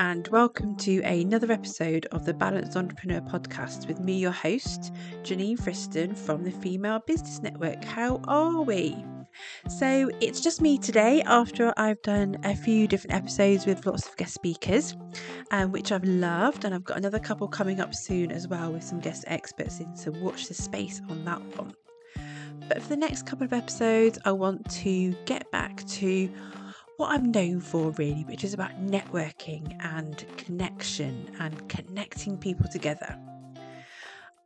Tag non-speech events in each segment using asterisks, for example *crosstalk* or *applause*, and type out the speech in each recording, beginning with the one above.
and welcome to another episode of the Balanced Entrepreneur podcast with me, your host, Janine Friston from the Female Business Network. How are we? So, it's just me today after I've done a few different episodes with lots of guest speakers, um, which I've loved, and I've got another couple coming up soon as well with some guest experts in, so watch the space on that one. But for the next couple of episodes, I want to get back to what I'm known for, really, which is about networking and connection and connecting people together.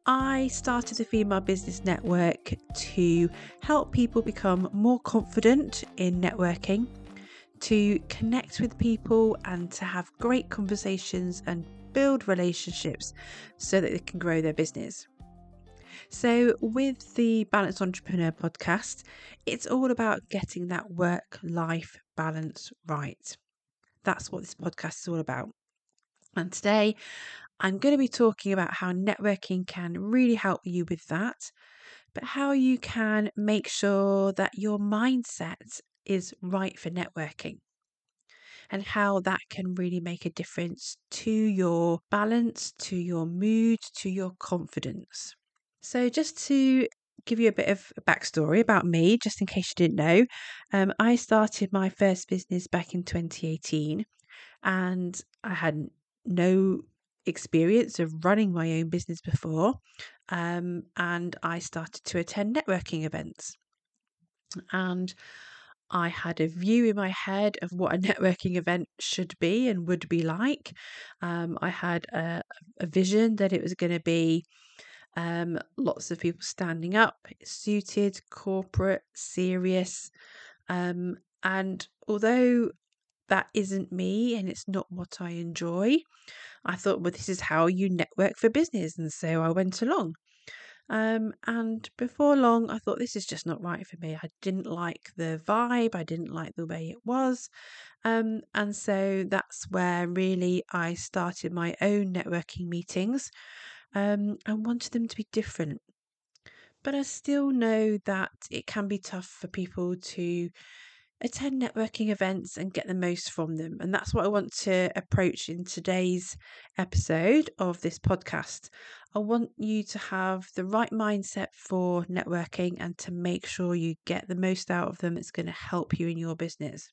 I started the Female Business Network to help people become more confident in networking, to connect with people, and to have great conversations and build relationships so that they can grow their business. So, with the Balanced Entrepreneur podcast, it's all about getting that work life balance right. That's what this podcast is all about. And today, I'm going to be talking about how networking can really help you with that, but how you can make sure that your mindset is right for networking and how that can really make a difference to your balance, to your mood, to your confidence. So, just to give you a bit of a backstory about me, just in case you didn't know, um, I started my first business back in 2018 and I had no experience of running my own business before. Um, and I started to attend networking events. And I had a view in my head of what a *laughs* networking event should be and would be like. Um, I had a, a vision that it was going to be um, lots of people standing up, suited, corporate, serious. Um, and although that isn't me and it's not what I enjoy, I thought, well, this is how you network for business. And so I went along. Um, and before long, I thought this is just not right for me. I didn't like the vibe, I didn't like the way it was. Um, and so that's where really I started my own networking meetings um, and wanted them to be different. But I still know that it can be tough for people to attend networking events and get the most from them. And that's what I want to approach in today's episode of this podcast. I want you to have the right mindset for networking and to make sure you get the most out of them. It's going to help you in your business.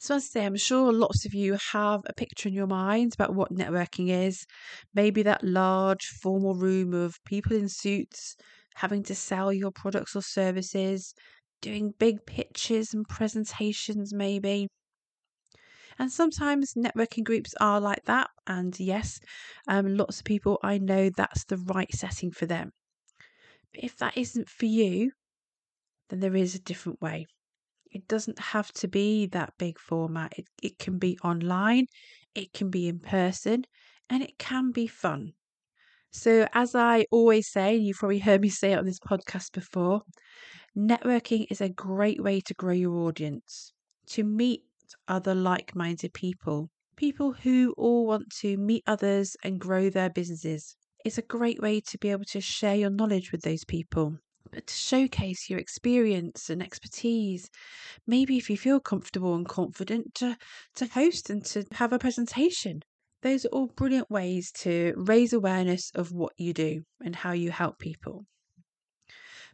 So, as I say, I'm sure lots of you have a picture in your mind about what networking is. Maybe that large formal room of people in suits having to sell your products or services, doing big pitches and presentations, maybe. And sometimes networking groups are like that. And yes, um, lots of people I know that's the right setting for them. But if that isn't for you, then there is a different way. It doesn't have to be that big format. It, it can be online, it can be in person, and it can be fun. So, as I always say, and you've probably heard me say it on this podcast before, networking is a great way to grow your audience, to meet other like minded people, people who all want to meet others and grow their businesses. It's a great way to be able to share your knowledge with those people to showcase your experience and expertise. Maybe if you feel comfortable and confident to, to host and to have a presentation. Those are all brilliant ways to raise awareness of what you do and how you help people.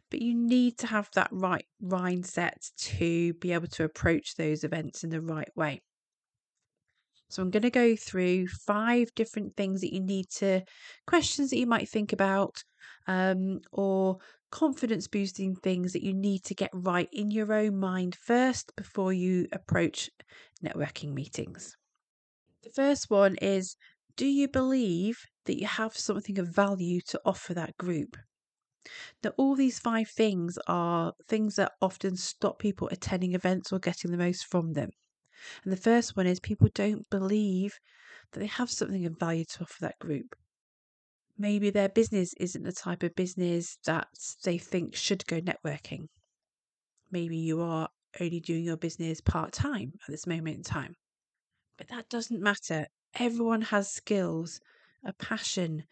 But you need to have that right mindset to be able to approach those events in the right way. So I'm going to go through five different things that you need to, questions that you might think about, um, or confidence boosting things that you need to get right in your own mind first before you approach networking meetings. The first one is Do you believe that you have something of value to offer that group? Now, all these five things are things that often stop people attending events or getting the most from them. And the first one is people don't believe that they have something of value to offer that group maybe their business isn't the type of business that they think should go networking. Maybe you are only doing your business part time at this moment in time. But that doesn't matter. Everyone has skills, a passion,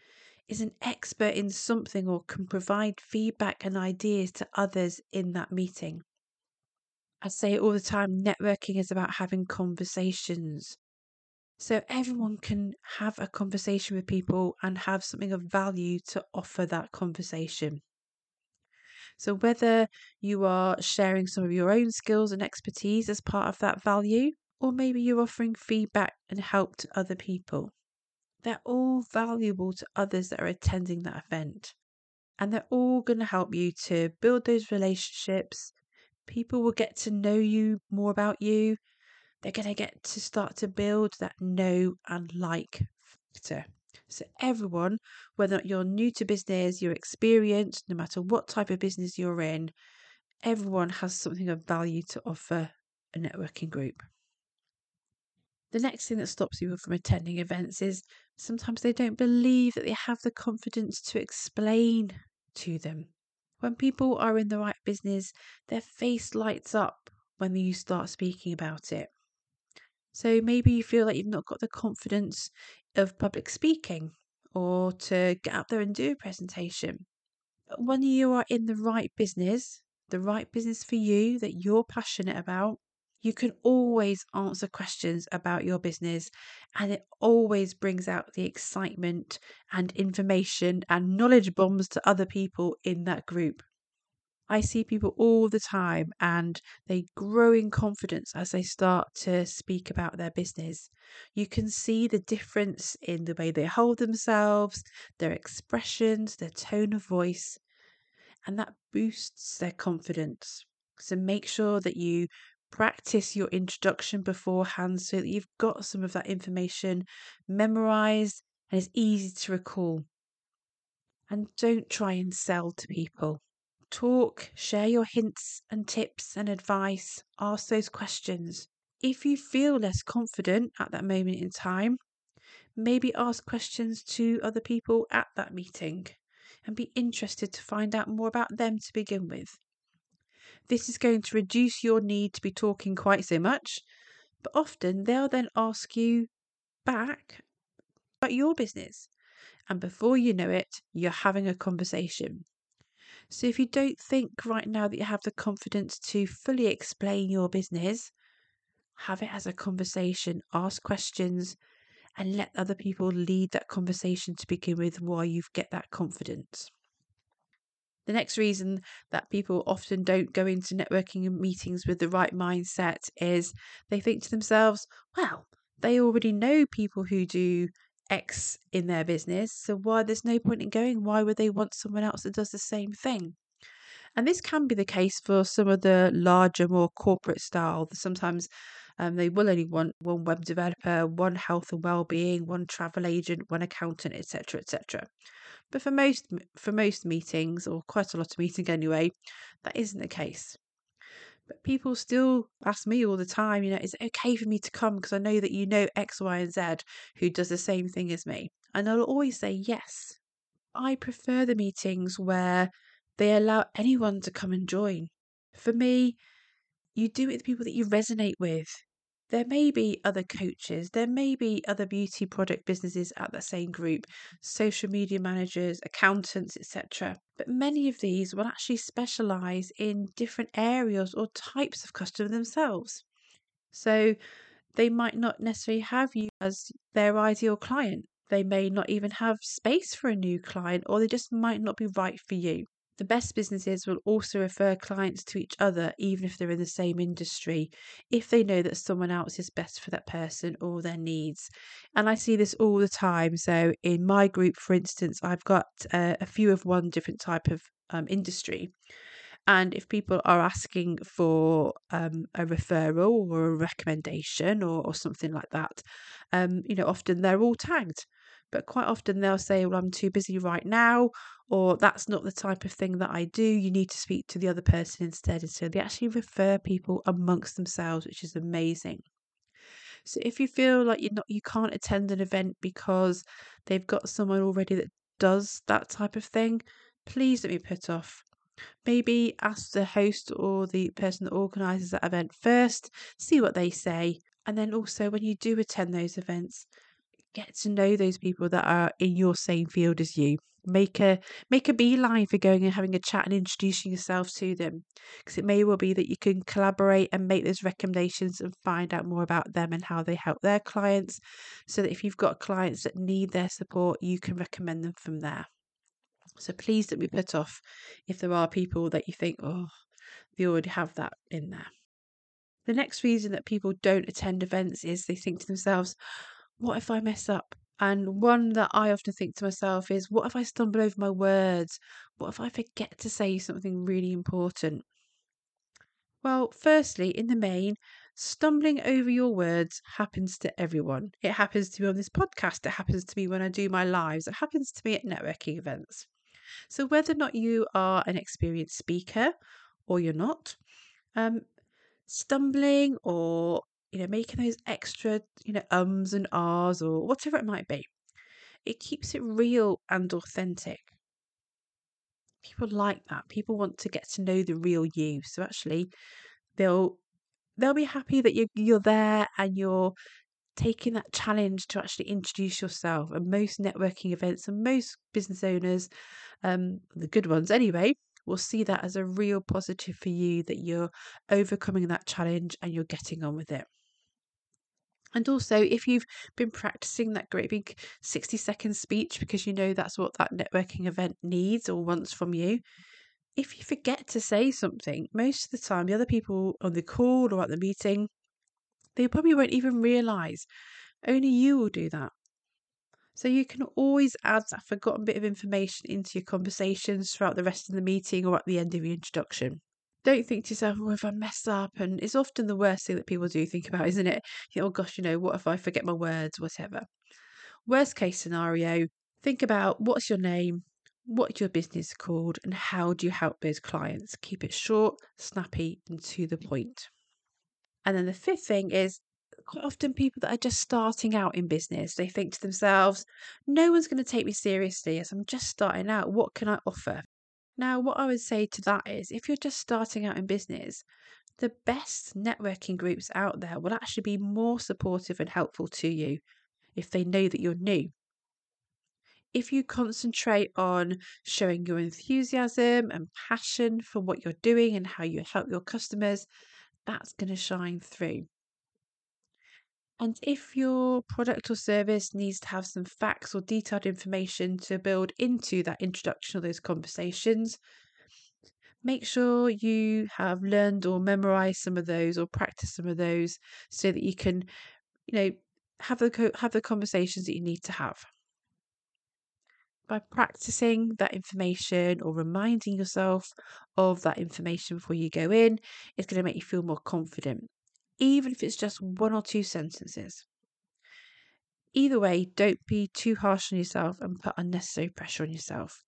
is an expert in something, or can provide feedback and ideas to others in that meeting. I say it all the time networking is about having conversations, So everyone can have a conversation with people and have something of value to offer that conversation. So, whether you are sharing some of your own skills and expertise as part of that value, or maybe you're offering feedback and help to other people, they're all valuable to others that are attending that event. And they're all going to help you to build those relationships. People will get to know you more about you. They're going to get to start to build that know and like factor. So, everyone, whether you're new to business, you're experienced, no matter what type of business you're in, everyone has something of value to offer a networking group. The next thing that stops people from attending events is sometimes they don't believe that they have the confidence to explain to them. When people are in the right business, their face lights up when you start speaking about it. So maybe you feel like you've not got the confidence of public speaking or to get up there and do a presentation. But when you are in the right business, the right business for you that you're passionate about, you can always answer questions about your business and it always brings out the excitement and information and knowledge bombs to other people in that group. I see people all the time and they grow in confidence as they start to speak about their business. You can see the difference in the way they hold themselves, their expressions, their tone of voice, and that boosts their confidence. So make sure that you practice your introduction beforehand so that you've got some of that information memorized and it's easy to recall. And don't try and sell to people. Talk, share your hints and tips and advice, ask those questions. If you feel less confident at that moment in time, maybe ask questions to other people at that meeting and be interested to find out more about them to begin with. This is going to reduce your need to be talking quite so much, but often they'll then ask you back about your business. And before you know it, you're having a conversation. So if you don't think right now that you have the confidence to fully explain your business, have it as a conversation, ask questions, and let other people lead that conversation to begin with while you get that confidence. The next reason that people often don't go into networking meetings with the right mindset is they think to themselves, well, they already know people who do X in their business. So why there's no point in going? Why would they want someone else that does the same thing? And this can be the case for some of the larger, more corporate style. Sometimes um, they will only want one web developer, one health and well-being, one travel agent, one accountant, etc., etc. But for most for most meetings, or quite a lot of meetings anyway, that isn't the case. But people still ask me all the time, you know, is it okay for me to come because I know that you know X, Y, and Z who does the same thing as me? And I'll always say yes. I prefer the meetings where they allow anyone to come and join. For me, you do it with people that you resonate with. There may be other coaches, there may be other beauty product businesses at the same group, social media managers, accountants, etc. But many of these will actually specialize in different areas or types of customer themselves. So they might not necessarily have you as their ideal client. They may not even have space for a new client, or they just might not be right for you. The best businesses will also refer clients to each other, even if they're in the same industry, if they know that someone else is best for that person or their needs. And I see this all the time. So, in my group, for instance, I've got uh, a few of one different type of um, industry. And if people are asking for um, a referral or a recommendation or, or something like that, um, you know, often they're all tagged. But quite often they'll say, Well, I'm too busy right now, or that's not the type of thing that I do. You need to speak to the other person instead. And so they actually refer people amongst themselves, which is amazing. So if you feel like you're not you can't attend an event because they've got someone already that does that type of thing, please don't be put off. Maybe ask the host or the person that organises that event first, see what they say, and then also when you do attend those events, get to know those people that are in your same field as you. Make a make a beeline for going and having a chat and introducing yourself to them, because it may well be that you can collaborate and make those recommendations and find out more about them and how they help their clients. So that if you've got clients that need their support, you can recommend them from there. So please don't be put off if there are people that you think, oh, they already have that in there. The next reason that people don't attend events is they think to themselves, what if I mess up? And one that I often think to myself is, what if I stumble over my words? What if I forget to say something really important? Well, firstly, in the main, stumbling over your words happens to everyone. It happens to me on this podcast. It happens to me when I do my lives. It happens to me at networking events. So, whether or not you are an experienced speaker or you're not, um, stumbling or you know, making those extra, you know, ums and ahs or whatever it might be. It keeps it real and authentic. People like that. People want to get to know the real you. So actually, they'll they'll be happy that you're you're there and you're taking that challenge to actually introduce yourself. And most networking events and most business owners, um, the good ones anyway, will see that as a real positive for you that you're overcoming that challenge and you're getting on with it. And also, if you've been practicing that great big 60 second speech because you know that's what that networking event needs or wants from you, if you forget to say something, most of the time, the other people on the call or at the meeting, they probably won't even realize. Only you will do that. So you can always add that forgotten bit of information into your conversations throughout the rest of the meeting or at the end of your introduction don't think to yourself, oh, if I mess up, and it's often the worst thing that people do think about, isn't it? Oh gosh, you know, what if I forget my words, whatever. Worst case scenario, think about what's your name, what's your business called, and how do you help those clients? Keep it short, snappy, and to the point. And then the fifth thing is quite often people that are just starting out in business, they think to themselves, no one's going to take me seriously as I'm just starting out. What can I offer? Now, what I would say to that is if you're just starting out in business, the best networking groups out there will actually be more supportive and helpful to you if they know that you're new. If you concentrate on showing your enthusiasm and passion for what you're doing and how you help your customers, that's going to shine through. And if your product or service needs to have some facts or detailed information to build into that introduction or those conversations, make sure you have learned or memorized some of those or practiced some of those so that you can, you know, have the have the conversations that you need to have. By practicing that information or reminding yourself of that information before you go in, it's going to make you feel more confident even if it's just one or two sentences. Either way, don't be too harsh on yourself and put unnecessary pressure on yourself.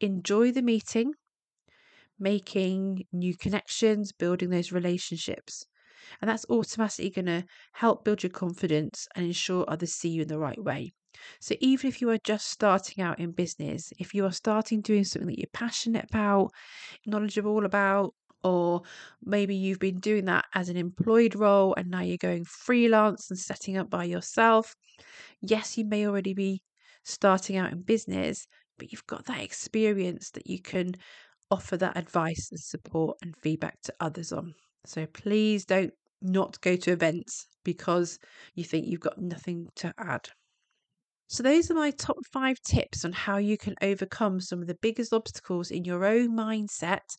Enjoy the meeting, making new connections, building those relationships. And that's automatically going to help build your confidence and ensure others see you in the right way. So, even if you are just starting out in business, if you are starting doing something that you're passionate about, knowledgeable about, or maybe you've been doing that as an employed role and now you're going freelance and setting up by yourself. Yes, you may already be starting out in business, but you've got that experience that you can offer that advice and support and feedback to others on. So please don't not go to events because you think you've got nothing to add. So, those are my top five tips on how you can overcome some of the biggest obstacles in your own mindset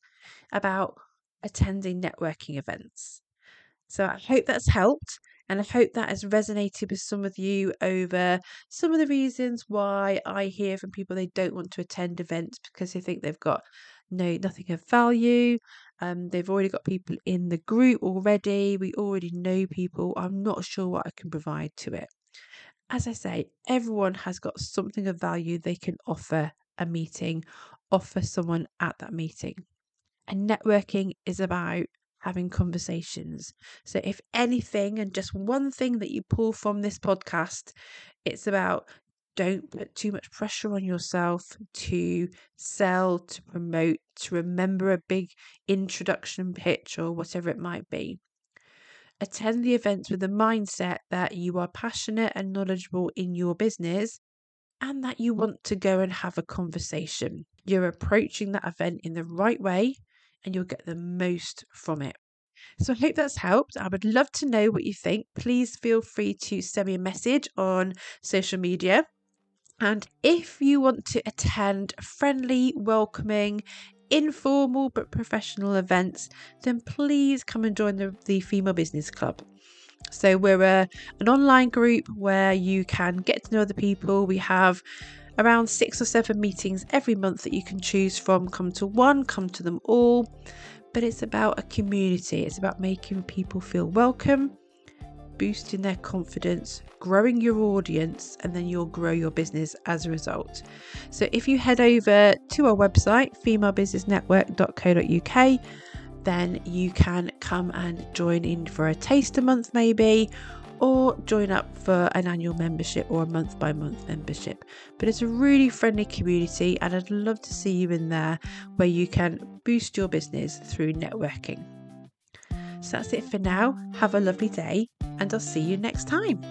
about attending networking events. So I hope that's helped. And I hope that has resonated with some of you over some of the reasons why I hear from people they don't want to attend events because they think they've got no nothing of value. Um, they've already got people in the group already. We already know people. I'm not sure what I can provide to it. As I say, everyone has got something of value they can offer a meeting, offer someone at that meeting. And networking is about having conversations. So, if anything, and just one thing that you pull from this podcast, it's about don't put too much pressure on yourself to sell, to promote, to remember a big introduction pitch or whatever it might be. attend the events with the mindset that you are passionate and knowledgeable in your business and that you want to go and have a conversation. You're approaching that event in the right way and you'll get the most from it. So I hope that's helped. I would love to know what you think. Please feel free to send me a message on social media. And if you want to attend friendly, welcoming, informal but professional events, then please come and join the, the Female Business Club. So, we're a, an online group where you can get to know other people. We have around six or seven meetings every month that you can choose from. Come to one, come to them all. But it's about a community, it's about making people feel welcome, boosting their confidence, growing your audience, and then you'll grow your business as a result. So if you head over to our website, femalebusinessnetwork.co.uk, then you can come and join in for a taste taster month, maybe, or join up for an annual membership or a month by month membership. But it's a really friendly community, and I'd love to see you in there where you can boost your business through networking. So that's it for now. Have a lovely day, and I'll see you next time.